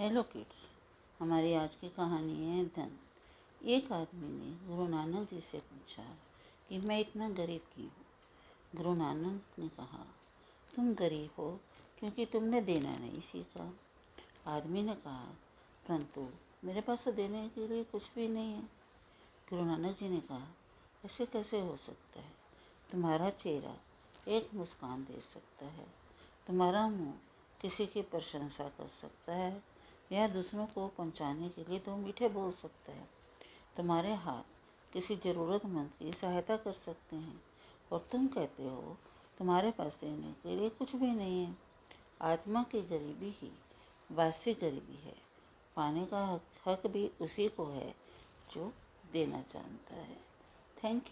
Hello kids हमारी आज की कहानी है धन। एक आदमी ने गुरु नानक जी से पूछा कि मैं इतना गरीब क्यों हूँ? गुरु नानक ने कहा, तुम गरीब हो क्योंकि तुमने देना नहीं सीखा। आदमी ने कहा, परंतु मेरे पास तो देने के लिए कुछ भी नहीं है। गुरु नानक जी ने कहा, ऐसे कैसे हो सकता है? तुम्हारा चेहरा एक मुस्कान दे सकता है। तुम्हारा मुँह किसी की प्रशंसा कर सकता है। या दूसरों को पहुँचाने के लिए तो मीठे बोल सकते है। तुम्हारे हाथ किसी ज़रूरतमंद की सहायता कर सकते हैं और तुम कहते हो तुम्हारे पास देने के लिए कुछ भी नहीं है। आत्मा की गरीबी ही वास्तविक गरीबी है। पाने का हक, हक भी उसी को है जो देना जानता है। Thank you